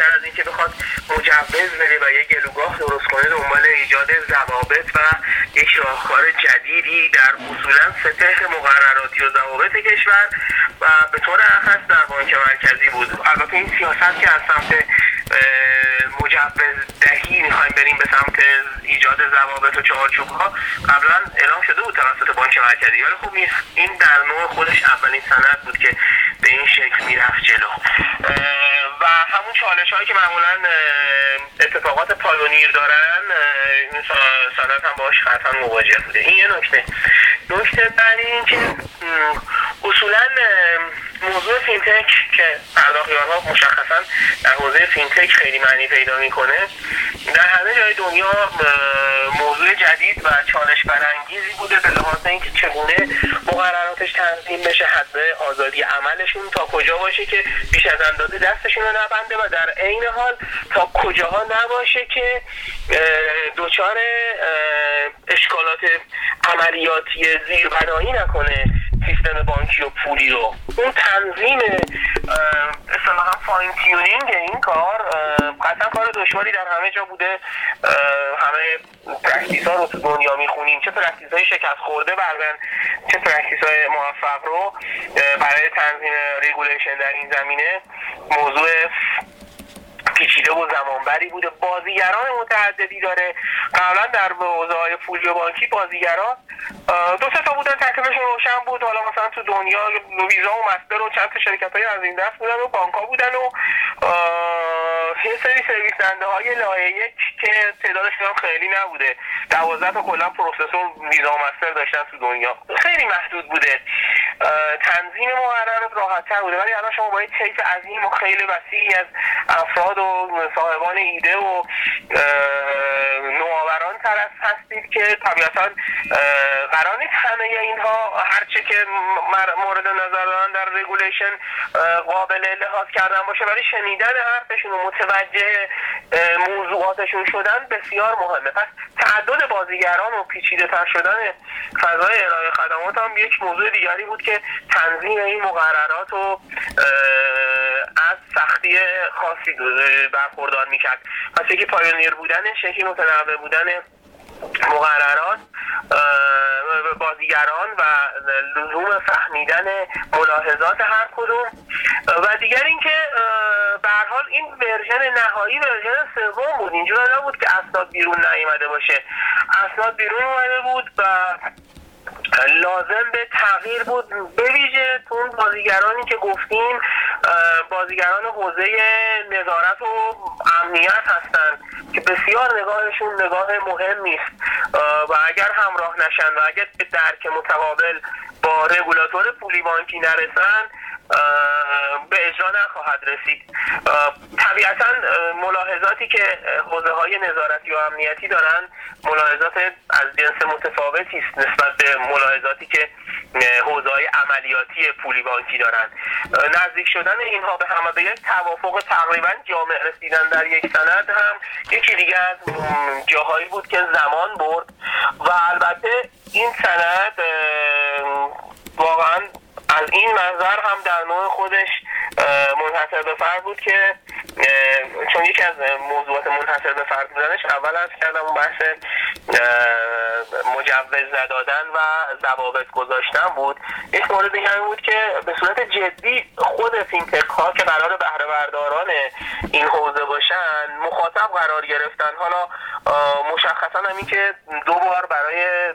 بیشتر از اینکه بخواد مجوز بده و یک گلوگاه درست کنه دنبال ایجاد ضوابط و یک راهکار جدیدی در اصولا سطح مقرراتی و ضوابط کشور و به طور اخص در بانک مرکزی بود. البته این سیاست که از سمت مجوز دهی می‌خوایم بریم به سمت ایجاد ضوابط و چهارچوب ها قبلا اعلام شده بود توسط بانک مرکزی. ولی خب این در نوع خودش اولین سند بود که به این شکل می‌رفت جلو. و همون چالش هایی که معمولا اتفاقات pioneer دارن این سند هم باش قطعا مواجه بوده. این یه نکته. نکته بعدی این که اصولا موضوع fintech که ها مشخصا در حوزه fintech خیلی معنی پیدا می‌کنه در همه جای دنیا موضوع جدید و چالش برانگیزی بوده به لحاظ اینکه چگونه مقرراتش تنظیم بشه حد آزادی عملشون تا کجا باشه که بیش از اندازه دستشون رو نبنده و در عین حال تا کجاها نباشه که دچار اشکالات عملیاتی زیربنایی نکنه. سیستم بانکی و پولی رو. اون تنظیم اصطلاحا فاین تیونینگ این کار قطعا کار دشواری در همه جا بوده. همه practice ها رو تو دنیا می‌خونیم. چه practice های شکست خورده برگن چه practice های موفق رو برای تنظیم regulation در این زمینه. موضوع پیچیده و زمانبری بوده. بازیگران متعددی داره. قبلا در حوزه پولی و بانکی بازیگران دو سه روشن بود. حالا مثلا تو دنیا ویزا و مستر و چند تا شرکت های از این دست بودن و بانک ها بودن و یه سری سرویس دهنده های لایه که تعدادشون هم خیلی نبوده. دوازده تا کلا processor ویزا و مستر داشتن تو دنیا. خیلی محدود بوده. تنظیم مقررات راحت تر بوده. ولی الان شما با یک طیف عظیم و خیلی وسیعی از افراد و صاحبان ایده و نوآوران طرف هستید که طبیعتا قرار نیست همه اینها هرچه که مورد نظر دارن در regulation قابل لحاظ کردن باشه ولی شنیدن حرفشون و متوجه موضوعاتشون شدن بسیار مهمه. پس تعدد بازیگران و پیچیده تر شدن فضای ارائه خدمات هم یک موضوع دیگری بود که تنظیم این مقررات رو از سختی خاصی برخوردار می‌کرد. پس یکی پایونیر بودن یکی متنوع بودن مقررات بازیگران و لزوم فهمیدن ملاحظات هر کدوم. و دیگر اینکه به هر حال این ورژن نهایی ورژن سوم بود. اینجور نبود که اسناد بیرون نیامده باشه. اسناد بیرون اومده بود و لازم به تغییر بود. به ویژه اون بازیگرانی که گفتیم بازیگران حوزه نظارت و امنیت هستند که بسیار نگاهشون نگاه مهم نیست. و اگر همراه نشن و اگر به درک متقابل با رگولاتور پولی بانکی نرسن به اجرا نخواهد رسید. طبیعتا ملاحظاتی که حوزه های نظارتی و امنیتی دارن ملاحظات از جنس متفاوتی است نسبت به ملاحظاتی که حوزه عملیاتی پولی بانکی دارن نزدیک شدن اینها به همه به یک توافق تقریبا جامع رسیدن در یک سند هم یکی دیگه از جاهایی بود که زمان برد و البته این سند واقعا از این منظر هم در نوع خودش منحصر به فرد بود که چون یکی از موضوعات منحصر به فرد بودنش اول از کردم اون بحث مجوز ندادن و ضوابط گذاشتن بود. یک مورد دیگه بود که به صورت جدی خود فینتک ها که قرار بهره برداران این حوزه باشن مخاطب قرار گرفتن. حالا مشخصا همین که دو بار برای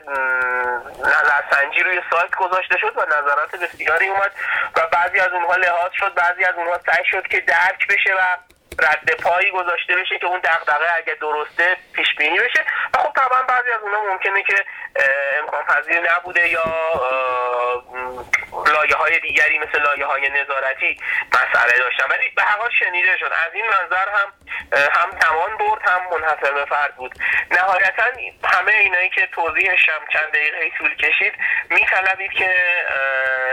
نظرسنجی روی سایت گذاشته شد و نظرات بسیاری اومد و بعضی از اونها لحاظ شد بعضی از اونها سعی شد که درک بشه و رد پایی گذاشته بشه که اون دغدغه اگه درسته پیش بینی بشه. و خب طبعا بعضی از اونها ممکنه که امکان پذیر نبوده یا لایه های دیگری مثل لایه های نظارتی مسئله داشتن. ولی به هر حال شنیده شد. از این منظر هم هم تمام برد هم منحصر به فرد بود. نهایتا همه اینایی که توضیحش هم چند دقیقه طول کشید میطلبید که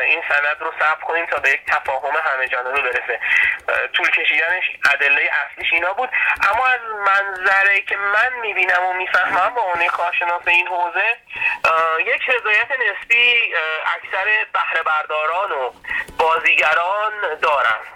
این سند رو ثبت کنیم تا به یک تفاهم همه جانبه برسه. طول کشیدنش ادله اصلیش اینا بود. اما از منظره که من می‌بینم و می‌فهمم با اون کارشناس این حوزه یک رضایت نسبی اکثر بهره برداران و بازیگران دارن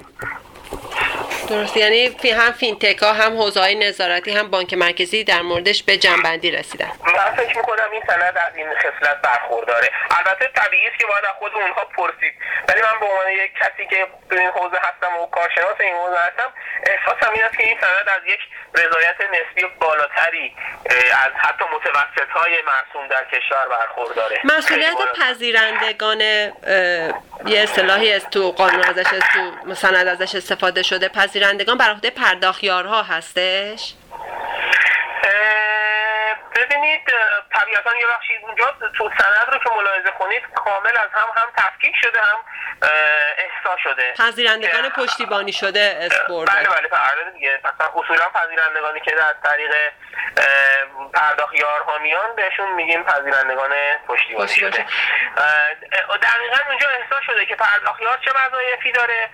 درست. یعنی فی هم فینتک ها هم حوزه های نظارتی هم بانک مرکزی در موردش به جنبندی رسیدن. من فکر می‌کنم این سند از این خصلت برخورداره. البته طبیعی است که باید از خود اونها پرسید. ولی من به عنوان یک کسی که به این حوزه هستم و کارشناس این حوزه هستم احساسم این است که این سند از یک رضایت نسبی بالاتری از حتی متوسط های مرسوم در کشور برخورداره. مسئولیت پذیرندگان یه اصطلاحی از تو قانون ازش تو سند ازش استفاده شده پذیرندگان بر عهده پرداخیارها هستش؟ ببینید طبیعتا یه بخشی اونجا تو سند رو که ملاحظه کنید کامل از هم هم تفکیک شده هم احسا شده. پذیرندگان پشتیبانی شده اسپورت بله بله بله دیگه. مثلا اصولا پذیرندگانی که در طریق پرداخت یارها میان بهشون میگیم پذیرندگان پشتیبانی شده. دقیقا اونجا احساس شده که پرداخت یار چه وظایفی داره.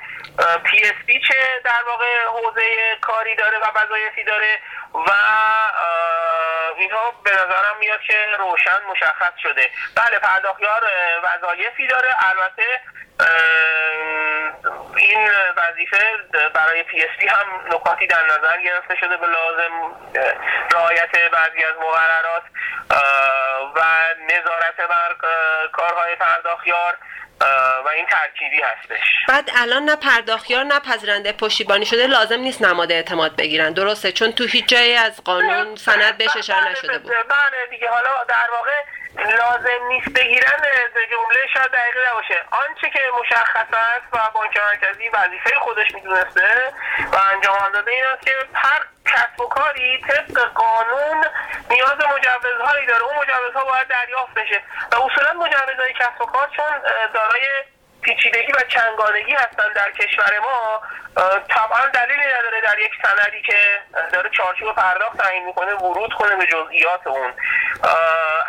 پی اس پی چه در واقع حوزه کاری داره و وظایفی داره و اینها به نظرم میاد که روشن مشخص شده. بله پرداختیار وظایفی داره. البته این وظیفه برای پی اس پی هم نکاتی در نظر گرفته شده به لازم رعایت بعضی از مقررات و نظارت بر کارهای پرداختیار و این ترکیبی هستش. بعد الان نه پرداختیار نه پذیرنده پشتیبانی شده لازم نیست نماد اعتماد بگیرن. درسته چون تو هیچ جایی از قانون سند بهش اشاره نشده بود. بله دیگه. حالا در واقع لازم نیست بگیرن جمله شاید دقیقی نباشه. آنچه که مشخص است و بانک مرکزی وظیفه خودش می‌دونسته و انجام داده این است که هر کسب و کاری طبق قانون نیاز مجوزهایی داره. اون مجوزها باید دریافت بشه. و اصولا مجوزهای کسب و کار چون دارای پیچیدگی و چنگانگی هستن در کشور ما طبعا دلیلی نداره در یک سندی که داره چارچوب پرداخت تعیین می‌کنه ورود کنه به جزئیات اون.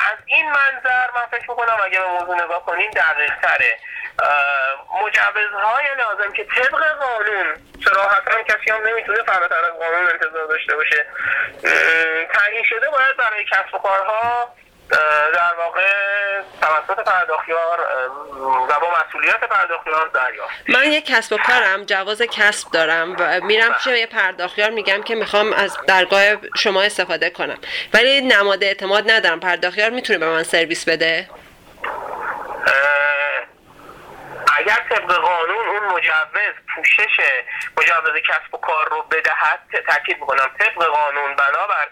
از این منظر من فکر می‌کنم اگه به موضوع نگاه کنیم دقیق تره مجوزهای لازم که طبق قانون صراحتا کسی هم نمی‌تونه فراتر از قانون انتظار داشته باشه. تعیین شده باید برای کسب و کارها در واقع توسط پرداختیار و با مسئولیت پرداختیار دریافت. من یک کسب و کارم جواز کسب دارم و میرم پیش یه پرداختیار میگم که می‌خوام از درگاه شما استفاده کنم. ولی نماد اعتماد ندارم. پرداختیار می‌تونه به من سرویس بده؟ اگر طبق قانون اون مجوز پوشش مجوز کسب و کار رو بدهد تاکید می‌کنم طبق قانون بنابر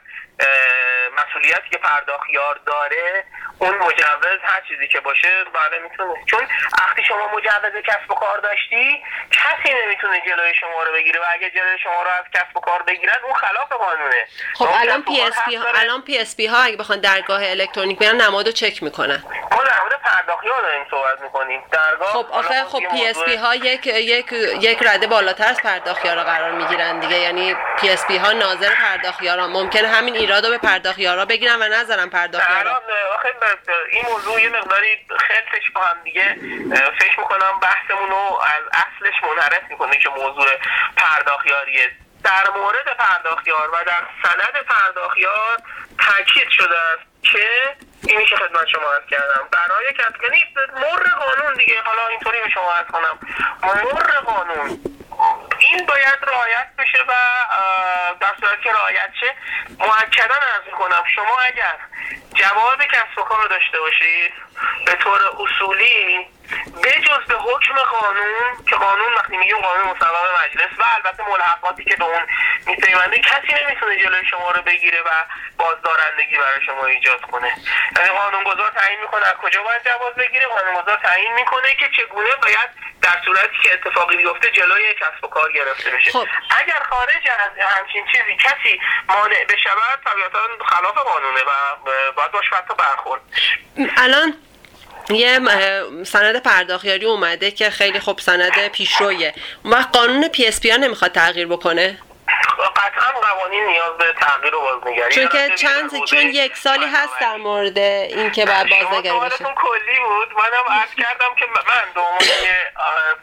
مسئولیتی که پرداختیار داره اون مجوز هر چیزی که باشه بله می‌تونه. چون وقتی شما مجوز کسب و کار داشتی کسی نمی‌تونه جلوی شما رو بگیره و اگه جلوی شما رو از کسب و کار بگیرن اون خلاف قانونه. خب الان پی اس پی ها الان پی اس پی ها اگه بخوان درگاه الکترونیک بیان نمادو چک می‌کنن. ما در مورد پرداختیار داریم صحبت می‌کنیم. درگاه خب آخه خب پی اس پی ها یک یک یک رده بالاتر از پرداختیارا قرار می‌گیرن دیگه. یعنی پی اس پی ها ناظر پرداختیارا ممکنه همین ایرادو به پرداختیارا بگیرن و نذارن پرداختیارا آخه این موضوع یه مقداری خیلی با هم دیگه فکر می‌کنم بحثمون از اصلش منحرف می‌کنه که موضوع پرداختیاریه در مورد پرداختیار و در سند پرداختیار تاکید شده است که اینی که خدمت شما عرض کردم. برای کسب یعنی مر قانون دیگه حالا اینطوری به شما عرض کنم. مر قانون این باید رعایت بشه و در صورت که رعایت شه معکدا عرض کنم شما اگر جواب کسب و کار داشته باشید به طور اصولی بجز به حکم قانون که قانون وقتی میگیم قانون مصوب مجلس و البته ملحقاتی که به اون میپیونده کسی نمی‌تونه جلوی شما رو بگیره و بازدارندگی برای شما ایجاد کنه. یعنی قانونگذار تعیین می‌کنه از کجا باید جواز بگیره؟ قانونگذار تعیین می‌کنه که چگونه باید در صورتی که اتفاقی بیفته جلوی کسب و کار گرفته بشه. خب. اگر خارج از همچین چیزی کسی مانع بشود طبیعتا خلاف قانونه و باید باش برخورد. الان یه سند پرداختیاری اومده که خیلی خوب سند پیشرویه. و قانون پی اس پی ها نمی‌خواد تغییر بکنه؟ قطعا قوانین نیاز به تغییر و بازنگری چون که چند چون یک سالی هست در مورد اینکه بعد بازنگری بشه. کلی بود. منم عرض کردم که من به عنوان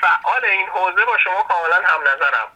فعال این حوزه با شما کاملا هم نظرم.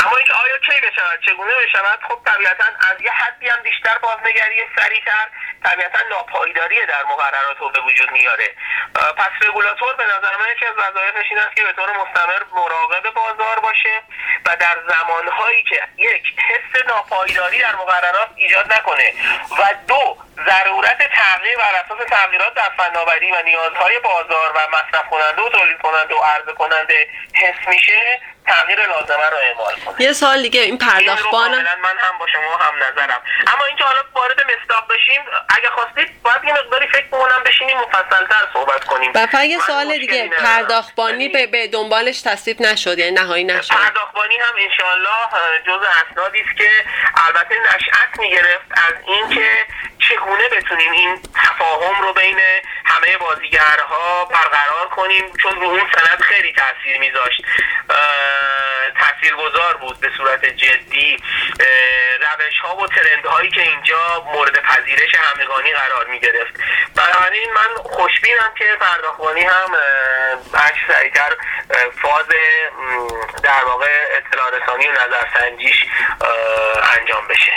اما اینکه آیا کی بشود؟ چگونه بشود؟ خب طبیعتا از یه حدی هم بیشتر بازنگری سریعتر طبیعتا ناپایداری در مقررات رو به وجود میاره. پس رگولاتور به نظر من یکی از وظایفش این است که به طور مستمر مراقب بازار باشه و در زمانهایی که یک حس ناپایداری در مقررات ایجاد نکنه و دو ضرورت تغییر بر اساس تغییرات در فناوری و نیازهای بازار و مصرف کننده و تولید کننده و عرضه کننده حس میشه تغییر لازمه رو اعمال کنه. یه سال دیگه این پرداختبان من هم با شما هم نظرم. اما اینکه حالا وارد مصداق بشیم اگه خواستید باید یه مقداری فکر کنم بشینیم مفصلتر صحبت کنیم. و یه سوال دیگه پرداختبانی به, به دنبالش تصویب نشد یعنی نهایی نشد. پرداختبانی هم انشالله جز اسنادی است که البته نشأت می‌گرفت از اینکه چگونه بتونیم این تفاهم رو بین همه بازیگرها برقرار کنیم؟ چون رو اون سند خیلی تاثیر میذاشت. تاثیرگذار بود به صورت جدی. روش ها و ترند هایی که اینجا مورد پذیرش همگانی قرار می گرفت بنابراین من خوشبینم که پرداختبانی هم هرچی سریعتر فاز در واقع اطلاع رسانی و نظرسنجیش انجام بشه.